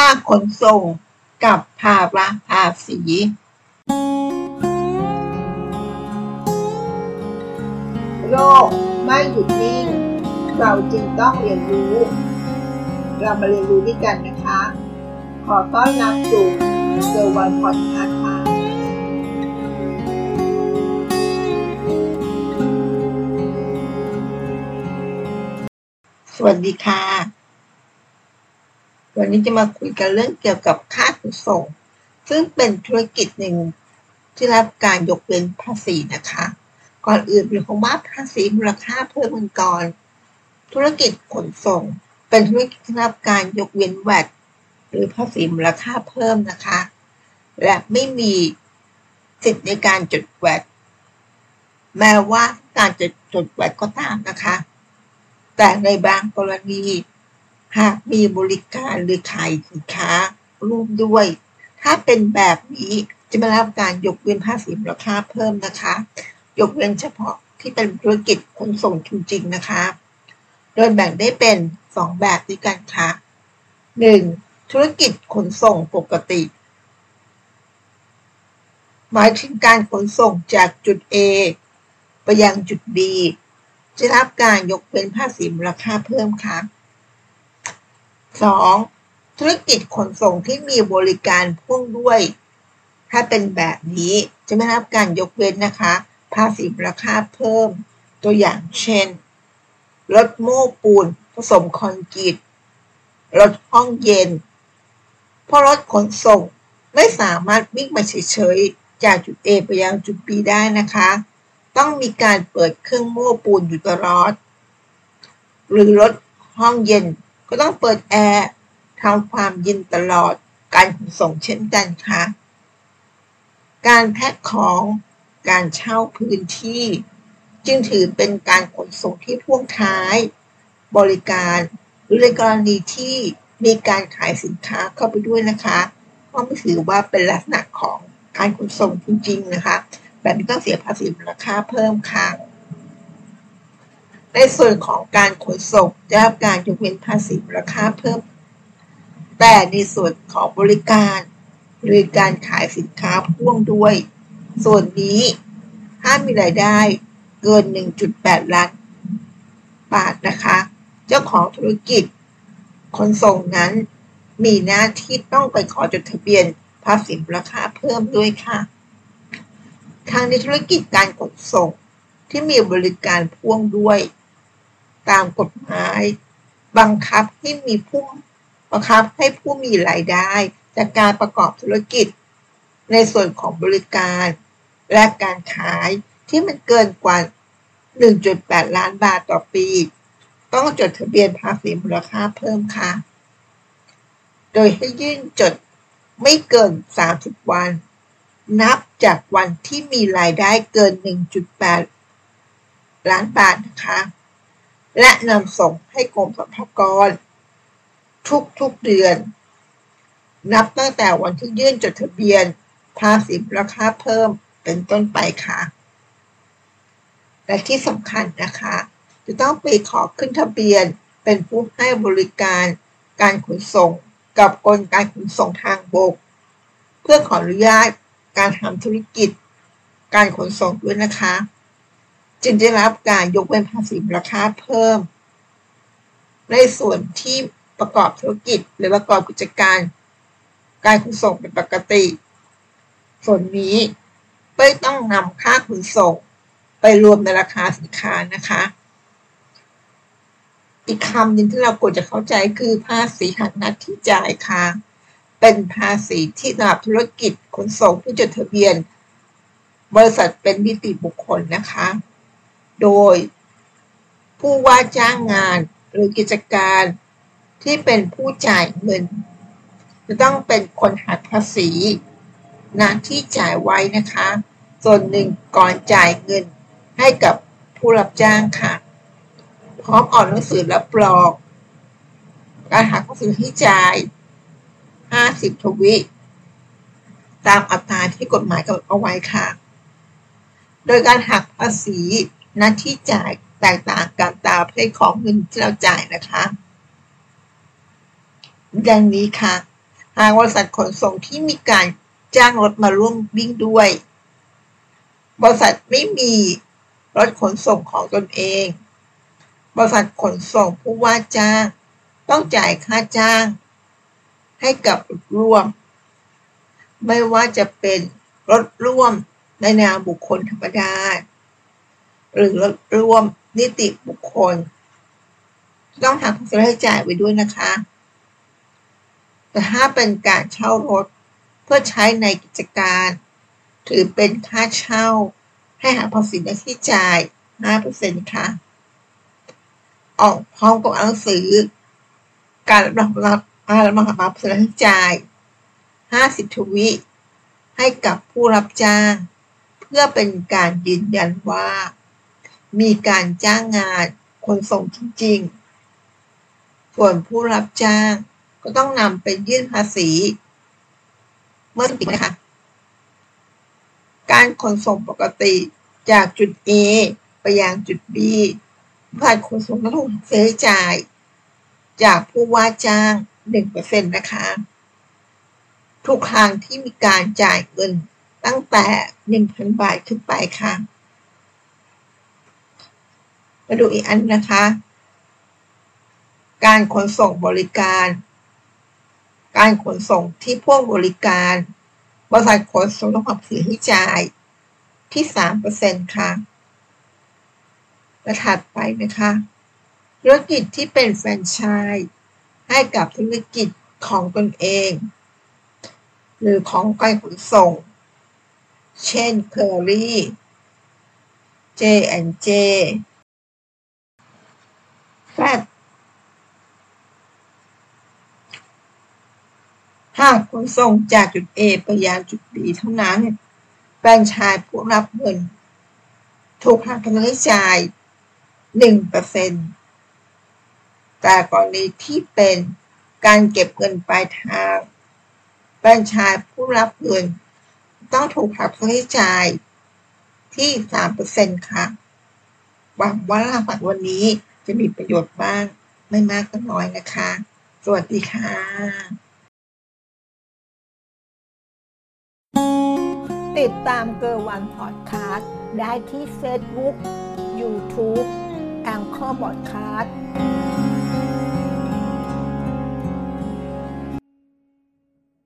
ค่าขนส่งกับภาระภาษีโลกไม่หยุดนิ่ง เราจึงต้องเรียนรู้ เรามาเรียนรู้ด้วยกันนะคะ ขอต้อนรับสู่เซอร์วันพอดคาส์ค่ะสวัสดีค่ะ วันนี้จะมาคุยกันเรื่องเกี่ยวกับค่าขนส่ง ซึ่งเป็นธุรกิจหนึ่งที่รับการยกเว้นภาษีนะคะ ก่อนอื่นเป็นคำว่าภาษีมูลค่าเพิ่มเงินก่อนธุรกิจขนส่ง เป็นธุรกิจที่รับการยกเว้นแวดหรือภาษีมูลค่าเพิ่มนะคะ และไม่มีสิทธิ์ในการจดแวดแม้ว่าการจะจดแวดก็ตามนะคะ แต่ในบางกรณี หากมีบริการหรือขายสินค้าร่วมด้วย ถ้าเป็นแบบนี้จะไม่รับการยกเว้นภาษีมูลค่าเพิ่มนะคะ ยกเว้นเฉพาะที่เป็นธุรกิจขนส่งจริงๆนะคะ โดยแบ่งได้เป็น 2 แบบด้วยกันค่ะ 1. ธุรกิจขนส่งปกติ หมายถึงการขนส่งจากจุด A ไปยังจุด B จะรับการยกเว้นภาษีมูลค่าเพิ่มค่ะ 2. ธุรกิจขนส่งที่มีบริการพ่วงด้วย ถ้าเป็นแบบนี้จะไม่รับการยกเว้นนะคะ ภาษีมูลค่าเพิ่ม ตัวอย่างเช่น รถโม้ปูนผสมคอนกรีตรถห้องเย็น เพราะรถขนส่งไม่สามารถวิ่งมาเฉยๆ จากจุด A ไปยังจุด B ได้นะคะ ต้องมีการเปิดเครื่องโม้ปูนอยู่ตลอด หรือรถห้องเย็น ก็ต้องเปิดแอร์ทำความเย็นตลอดการขนส่งเช่นกันค่ะ การแพ็คของการเช่าพื้นที่ จึงถือเป็นการขนส่งที่พ่วงท้าย บริการหรือในกรณีที่มีการขายสินค้าเข้าไปด้วยนะคะก็ไม่ถือว่าเป็นลักษณะของการขนส่งจริงๆนะคะ แบบนี้ต้องเสียภาษีมูลค่าเพิ่มค่ะ ในส่วนของการขนส่งได้รับการยกเว้นภาษีมูลค่าเพิ่ม แต่ในส่วนของบริการหรือการขายสินค้าพ่วงด้วย ส่วนนี้ห้ามมีรายได้เกิน 1.8 ล้านบาทนะคะ เจ้าของธุรกิจขนส่งนั้นมีหน้าที่ต้องไปขอจดทะเบียนภาษีมูลค่าเพิ่มด้วยค่ะ ทางในธุรกิจการขนส่งที่มีบริการพ่วงด้วย ตามกฎหมาย บังคับให้มีผู้บังคับให้ผู้มีรายได้ จากการประกอบธุรกิจ ในส่วนของบริการ และการขายที่มันเกินกว่า 1.8 ล้านบาทต่อปี ต้องจดทะเบียนภาษีมูลค่าเพิ่มค่ะ โดยให้ยื่นจดไม่เกิน 30 วัน นับจากวันที่มีรายได้เกิน 1.8 ล้านบาทนะคะ และนำส่งให้กรมสรรพากร ทุกๆเดือน นับตั้งแต่วันที่ยื่นจดทะเบียน ภาษีมูลค่าเพิ่มเป็นต้นไปค่ะ และที่สำคัญนะคะ จะต้องไปขอขึ้นทะเบียนเป็นผู้ให้บริการการขนส่งกับกรมการขนส่งทางบก เพื่อขออนุญาตการทำธุรกิจ การขนส่งด้วยนะคะ จึงได้รับการยกเว้นภาษีมูลค่าเพิ่ม ในส่วนที่ประกอบธุรกิจ หรือประกอบกิจการ การขนส่งเป็นปกติ ส่วนนี้ไม่ต้องนำค่าขนส่งไปรวมในราคาสินค้านะคะ อีกคำหนึ่งที่เราควรจะเข้าใจคือภาษีหักน้าที่จ่ายค่ะเป็นภาษีที่สำหรับธุรกิจขนส่งที่จดทะเบียน บริษัทเป็นนิติบุคคลนะคะ โดย ผู้ว่าจ้างงานหรือกิจการที่เป็นผู้จ่ายเงิน จะต้องเป็นคนหักภาษีน้าที่จ่ายไว้นะคะ ส่วนหนึ่งก่อนจ่ายเงินให้กับผู้รับจ้างค่ะ พร้อมออกหนังสือรับรองการหักภาษีที่จ่าย 50 ทวิ ตามอัตราที่กฎหมายกำหนดเอาไว้ค่ะ โดยการหักภาษี หน้าที่จ่ายแตกต่างกันตามประเภทของเงินที่เราจ่ายนะคะ ดังนี้ค่ะ หากบริษัทขนส่งที่มีการจ้างรถมาร่วมวิ่งด้วย บริษัทไม่มีรถขนส่งของตนเอง บริษัทขนส่งผู้ว่าจ้าง ต้องจ่ายค่าจ้าง ให้กับรถร่วม ไม่ว่าจะเป็นรถร่วมในนามบุคคลธรรมดา หรือร่วมนิติบุคคล ต้องหาค่าใช้จ่ายไว้ด้วยนะคะ แต่ถ้าเป็นการเช่ารถเพื่อใช้ในกิจการถือเป็นค่าเช่า ให้หาภาษีหน้าที่จ่าย 5%ค่ะ ออกพร้อมกับหนังสือ การรับรับรับมารับภาษีจ่าย 50 ทวี ให้กับผู้รับจ้าง เพื่อเป็นการยืนยันว่า มีการจ้างงานขนส่งจริงๆ ส่วนผู้รับจ้างก็ต้องนำไปยื่นภาษี เมื่อปีนะคะ การขนส่งปกติจากจุด A ไปยังจุด B ผ่านขนส่งต้องถูกเสียจ่าย จากผู้ว่าจ้าง 1%นะคะ ทุกครั้งที่มีการจ่ายเงินตั้งแต่ 1,000 บาทขึ้นไปค่ะ มาดูอีกอันนะคะ การขนส่งบริการ การขนส่งที่พ่วงบริการ บริษัทขนส่งต้องปรับเสียให้จ่ายที่3%ค่ะและถัดไปนะคะธุรกิจที่เป็นแฟรนไชส์ให้กับธุรกิจของตนเอง หรือของการขนส่ง เช่นเคอรี่ J&J แฟ ดหากขนส่งจากจุด A ไปยังจุด B เท่านั้นแฟรนไชส์ผู้รับเงิน ถูกหักค่าใช้จ่าย1%แต่กรณีที่เป็นการเก็บเงินปลายทางแฟรนไชส์ผู้รับเงิน ต้องถูกหักค่าใช้จ่ายที่ 3%ค่ะหวังว่ารหัสวันนี้ จะมีประโยชน์บ้างไม่มากก็น้อยนะคะ สวัสดีค่ะติดตามเกอร์วันพอดคาสต์ได้ที่เฟซบุ๊กยูทูบแองเกอร์บอดคาสต์